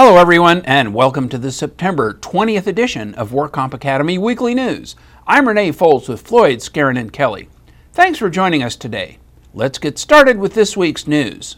Hello, everyone, and welcome to the September 20th edition of WorkComp Academy Weekly News. I'm Renee Foles with Floyd, Skeren, and Kelly. Thanks for joining us today. Let's get started with this week's news.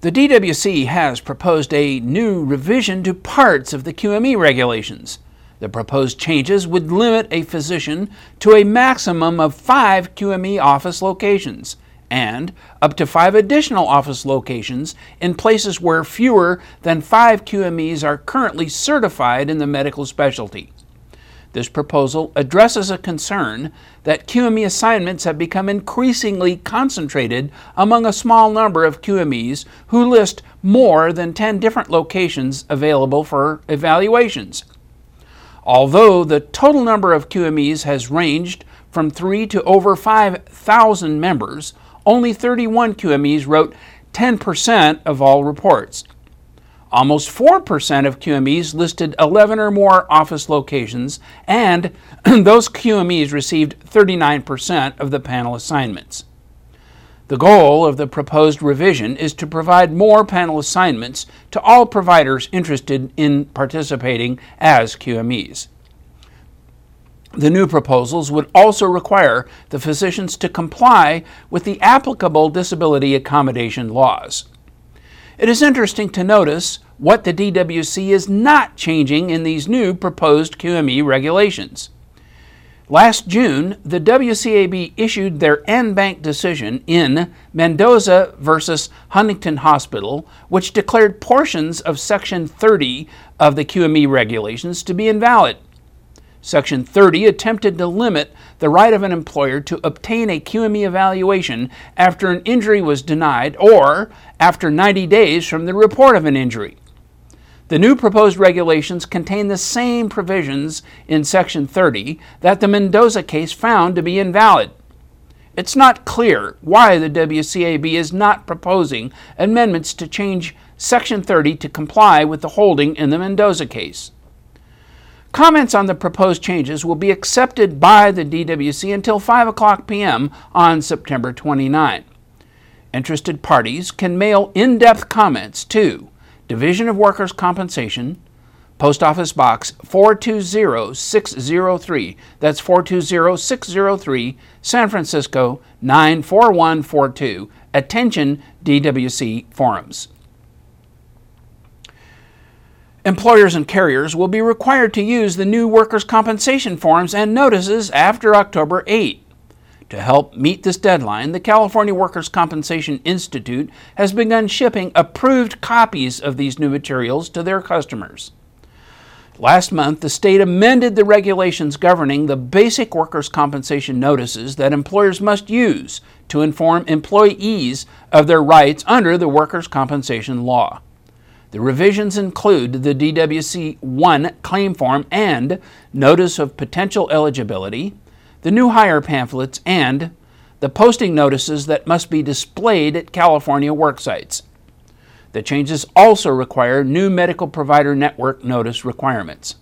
The DWC has proposed a new revision to parts of the QME regulations. The proposed changes would limit a physician to a maximum of five QME office locations and up to five additional office locations in places where fewer than five QMEs are currently certified in the medical specialty. This proposal addresses a concern that QME assignments have become increasingly concentrated among a small number of QMEs who list more than 10 different locations available for evaluations. Although the total number of QMEs has ranged from 3 to over 5,000 members, only 31 QMEs wrote 10% of all reports. Almost 4% of QMEs listed 11 or more office locations, and those QMEs received 39% of the panel assignments. The goal of the proposed revision is to provide more panel assignments to all providers interested in participating as QMEs. The new proposals would also require the physicians to comply with the applicable disability accommodation laws. It is interesting to notice what the DWC is not changing in these new proposed QME regulations. Last June, the WCAB issued their en banc decision in Mendoza versus Huntington Hospital, which declared portions of Section 30 of the QME regulations to be invalid. Section 30 attempted to limit the right of an employer to obtain a QME evaluation after an injury was denied or after 90 days from the report of an injury. The new proposed regulations contain the same provisions in Section 30 that the Mendoza case found to be invalid. It's not clear why the WCAB is not proposing amendments to change Section 30 to comply with the holding in the Mendoza case. Comments on the proposed changes will be accepted by the DWC until 5 o'clock p.m. on September 29. Interested parties can mail in depth comments to Division of Workers' Compensation, Post Office Box 420603. That's 420603, San Francisco 94142. Attention DWC Forums. Employers and carriers will be required to use the new workers' compensation forms and notices after October 8. To help meet this deadline, the California Workers' Compensation Institute has begun shipping approved copies of these new materials to their customers. Last month, the state amended the regulations governing the basic workers' compensation notices that employers must use to inform employees of their rights under the workers' compensation law. The revisions include the DWC 1 claim form and notice of potential eligibility, the new hire pamphlets, and the posting notices that must be displayed at California worksites. The changes also require new medical provider network notice requirements.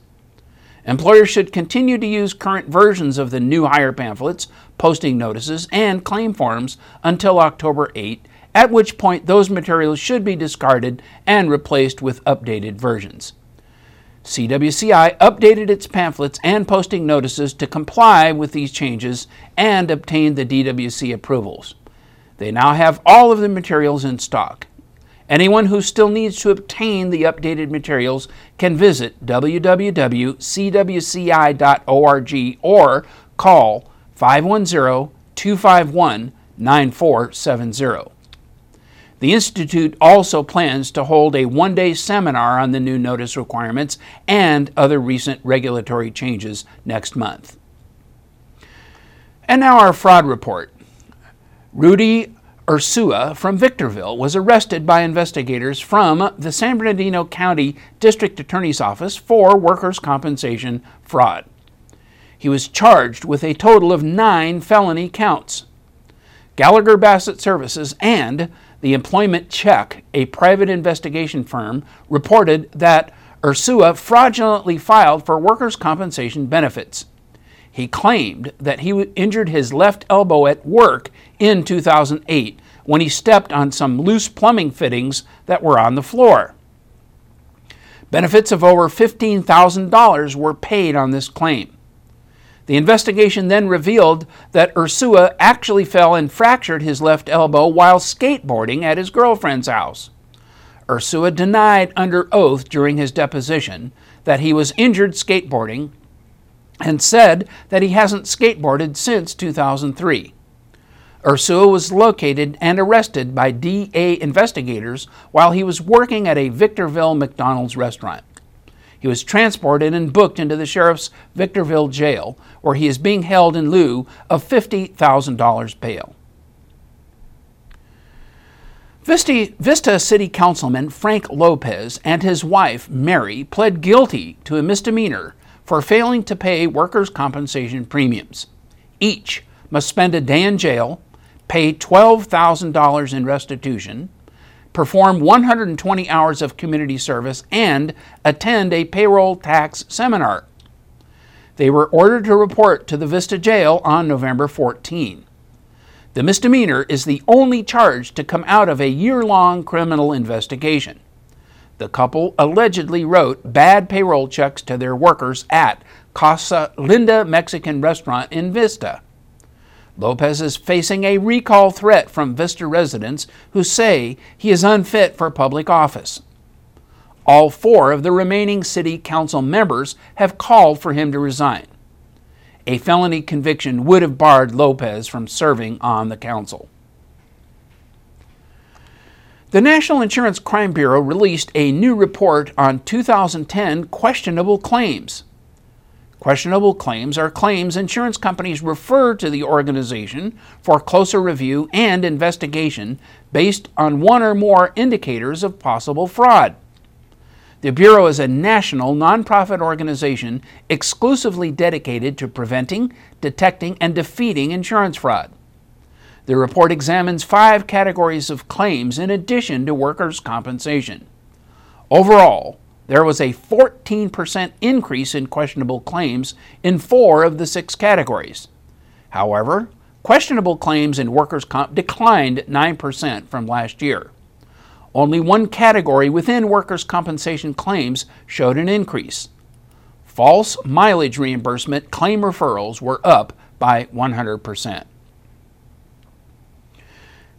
Employers should continue to use current versions of the new hire pamphlets, posting notices, and claim forms until October 8 at which point those materials should be discarded and replaced with updated versions. CWCI updated its pamphlets and posting notices to comply with these changes and obtained the DWC approvals. They now have all of the materials in stock. Anyone who still needs to obtain the updated materials can visit www.cwci.org or call 510 251 9470. The Institute also plans to hold a one day seminar on the new notice requirements and other recent regulatory changes next month. And now our fraud report. Rudy Ursua from Victorville was arrested by investigators from the San Bernardino County District Attorney's Office for workers' compensation fraud. He was charged with a total of nine felony counts. Gallagher Bassett Services and the Employment Check, a private investigation firm, reported that Ursua fraudulently filed for workers' compensation benefits. He claimed that he injured his left elbow at work in 2008 when he stepped on some loose plumbing fittings that were on the floor. Benefits of over $15,000 were paid on this claim. The investigation then revealed that Ursua actually fell and fractured his left elbow while skateboarding at his girlfriend's house. Ursua denied under oath during his deposition that he was injured skateboarding and said that he hasn't skateboarded since 2003. Ursua was located and arrested by DA investigators while he was working at a Victorville McDonald's restaurant. He was transported and booked into the sheriff's Victorville jail, where he is being held in lieu of $50,000 bail. Vista City Councilman Frank Lopez and his wife, Mary, pled guilty to a misdemeanor for failing to pay workers' compensation premiums. Each must spend a day in jail, pay $12,000 in restitution, perform 120 hours of community service, and attend a payroll tax seminar. They were ordered to report to the Vista Jail on November 14. The misdemeanor is the only charge to come out of a year long criminal investigation. The couple allegedly wrote bad payroll checks to their workers at Casa Linda Mexican Restaurant in Vista. Lopez is facing a recall threat from Vista residents who say he is unfit for public office. All four of the remaining city council members have called for him to resign. A felony conviction would have barred Lopez from serving on the council. The National Insurance Crime Bureau released a new report on 2010 questionable claims. Questionable claims are claims insurance companies refer to the organization for closer review and investigation based on one or more indicators of possible fraud. The Bureau is a national nonprofit organization exclusively dedicated to preventing, detecting, and defeating insurance fraud. The report examines five categories of claims in addition to workers' compensation. Overall, there was a 14% increase in questionable claims in four of the six categories. However, questionable claims in workers' comp declined 9% from last year. Only one category within workers' compensation claims showed an increase. False mileage reimbursement claim referrals were up by 100%.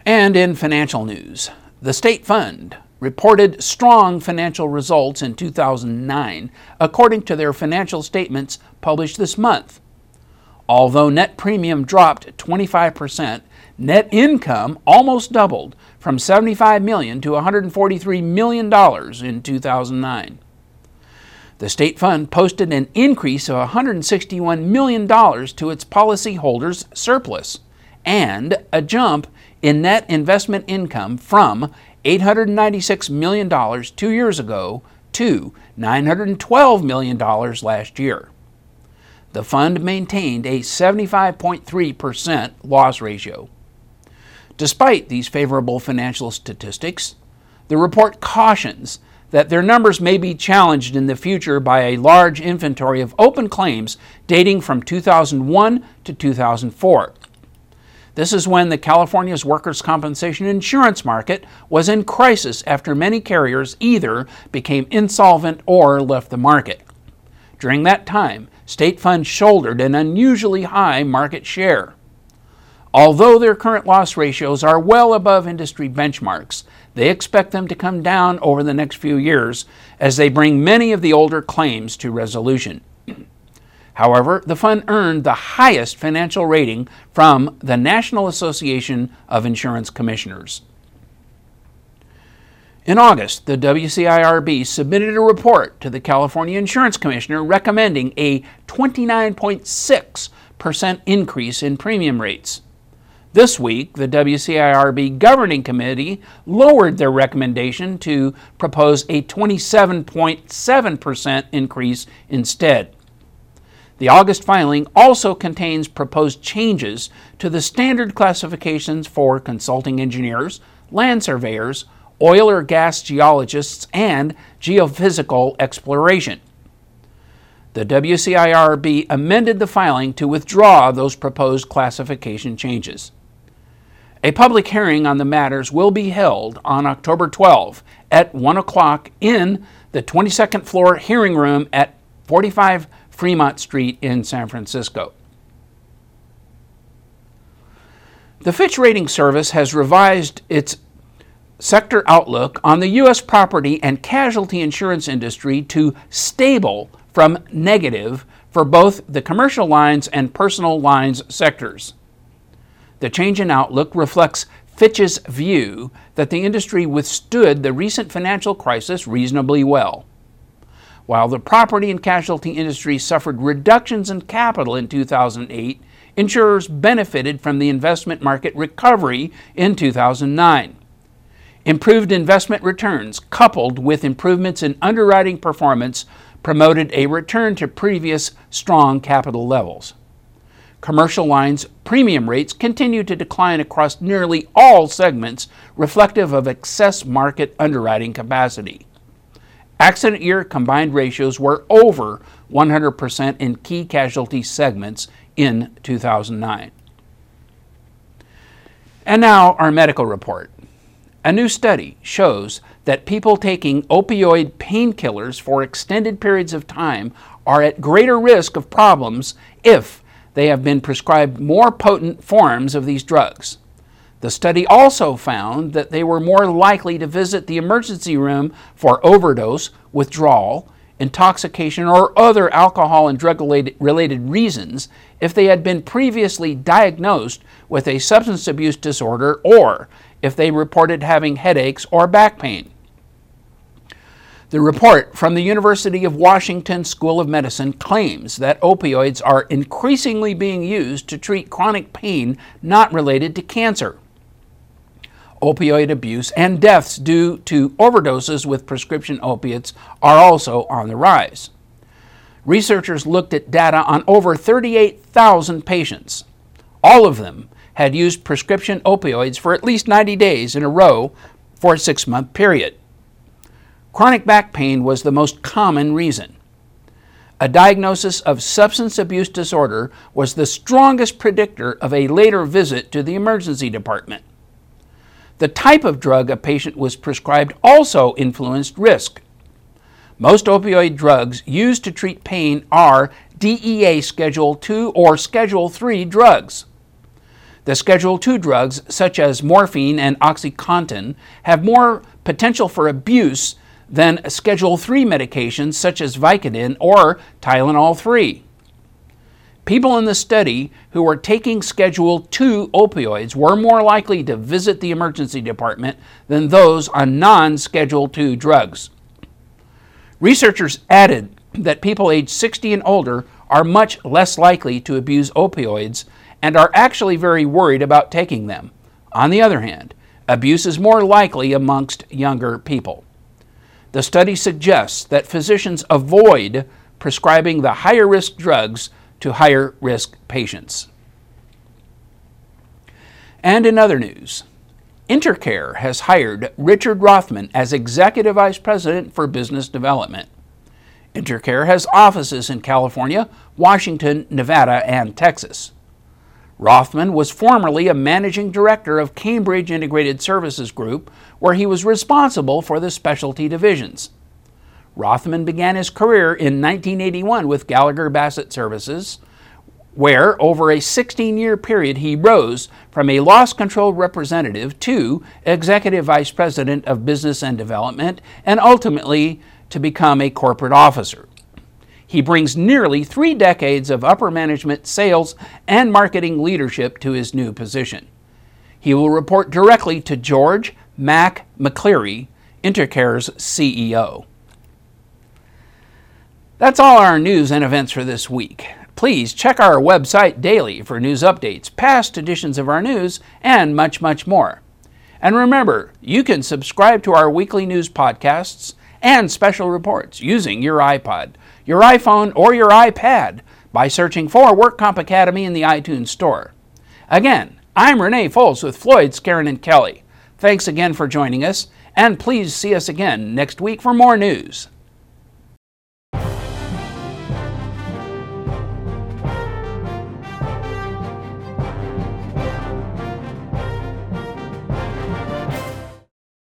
And in financial news, the state fund reported strong financial results in 2009, according to their financial statements published this month. Although net premium dropped 25%, net income almost doubled from 75 million to 143 million dollars in 2009. The state fund posted an increase of 161 million dollars to its policyholders' surplus and a jump in net investment income from $896 million two years ago to $912 million last year. The fund maintained a 75.3% loss ratio. Despite these favorable financial statistics, the report cautions that their numbers may be challenged in the future by a large inventory of open claims dating from 2001 to 2004. This is when the California's workers' compensation insurance market was in crisis after many carriers either became insolvent or left the market. During that time, state funds shouldered an unusually high market share. Although their current loss ratios are well above industry benchmarks, they expect them to come down over the next few years as they bring many of the older claims to resolution. However, the fund earned the highest financial rating from the National Association of Insurance Commissioners. In August, the WCIRB submitted a report to the California Insurance Commissioner recommending a 29.6% increase in premium rates. This week, the WCIRB Governing Committee lowered their recommendation to propose a 27.7% increase instead. The August filing also contains proposed changes to the standard classifications for consulting engineers, land surveyors, oil or gas geologists, and geophysical exploration. The WCIRB amended the filing to withdraw those proposed classification changes. A public hearing on the matters will be held on October 12 at 1 o'clock in the 22nd floor hearing room at 45 Fremont Street in San Francisco. The Fitch Rating Service has revised its sector outlook on the U.S. property and casualty insurance industry to stable from negative for both the commercial lines and personal lines sectors. The change in outlook reflects Fitch's view that the industry withstood the recent financial crisis reasonably well. While the property and casualty industry suffered reductions in capital in 2008, insurers benefited from the investment market recovery in 2009. Improved investment returns, coupled with improvements in underwriting performance, promoted a return to previous strong capital levels. Commercial lines premium rates continue to decline across nearly all segments, reflective of excess market underwriting capacity. Accident year combined ratios were over 100% in key casualty segments in 2009. And now, our medical report. A new study shows that people taking opioid painkillers for extended periods of time are at greater risk of problems if they have been prescribed more potent forms of these drugs. The study also found that they were more likely to visit the emergency room for overdose, withdrawal, intoxication, or other alcohol and drug related reasons if they had been previously diagnosed with a substance abuse disorder or if they reported having headaches or back pain. The report from the University of Washington School of Medicine claims that opioids are increasingly being used to treat chronic pain not related to cancer. Opioid abuse and deaths due to overdoses with prescription opiates are also on the rise. Researchers looked at data on over 38,000 patients. All of them had used prescription opioids for at least 90 days in a row for a six month period. Chronic back pain was the most common reason. A diagnosis of substance abuse disorder was the strongest predictor of a later visit to the emergency department. The type of drug a patient was prescribed also influenced risk. Most opioid drugs used to treat pain are DEA Schedule II or Schedule III drugs. The Schedule II drugs, such as morphine and OxyContin, have more potential for abuse than Schedule III medications such as Vicodin or Tylenol 3. People in the study who were taking Schedule II opioids were more likely to visit the emergency department than those on non Schedule II drugs. Researchers added that people aged 60 and older are much less likely to abuse opioids and are actually very worried about taking them. On the other hand, abuse is more likely amongst younger people. The study suggests that physicians avoid prescribing the higher risk drugs to higher risk patients. And in other news, Intercare has hired Richard Rothman as Executive Vice President for Business Development. Intercare has offices in California, Washington, Nevada, and Texas. Rothman was formerly a managing director of Cambridge Integrated Services Group, where he was responsible for the specialty divisions. Rothman began his career in 1981 with Gallagher Bassett Services, where over a 16 year period he rose from a loss control representative to executive vice president of business and development and ultimately to become a corporate officer. He brings nearly three decades of upper management, sales, and marketing leadership to his new position. He will report directly to George Mac McCleary, Intercare's CEO. That's all our news and events for this week. Please check our website daily for news updates, past editions of our news, and much, much more. And remember, you can subscribe to our weekly news podcasts and special reports using your iPod your iPhone, or your iPad by searching for WorkComp Academy in the iTunes Store. Again, I'm Renee Foles with Floyd, Skeren, and Kelly. Thanks again for joining us, and please see us again next week for more news.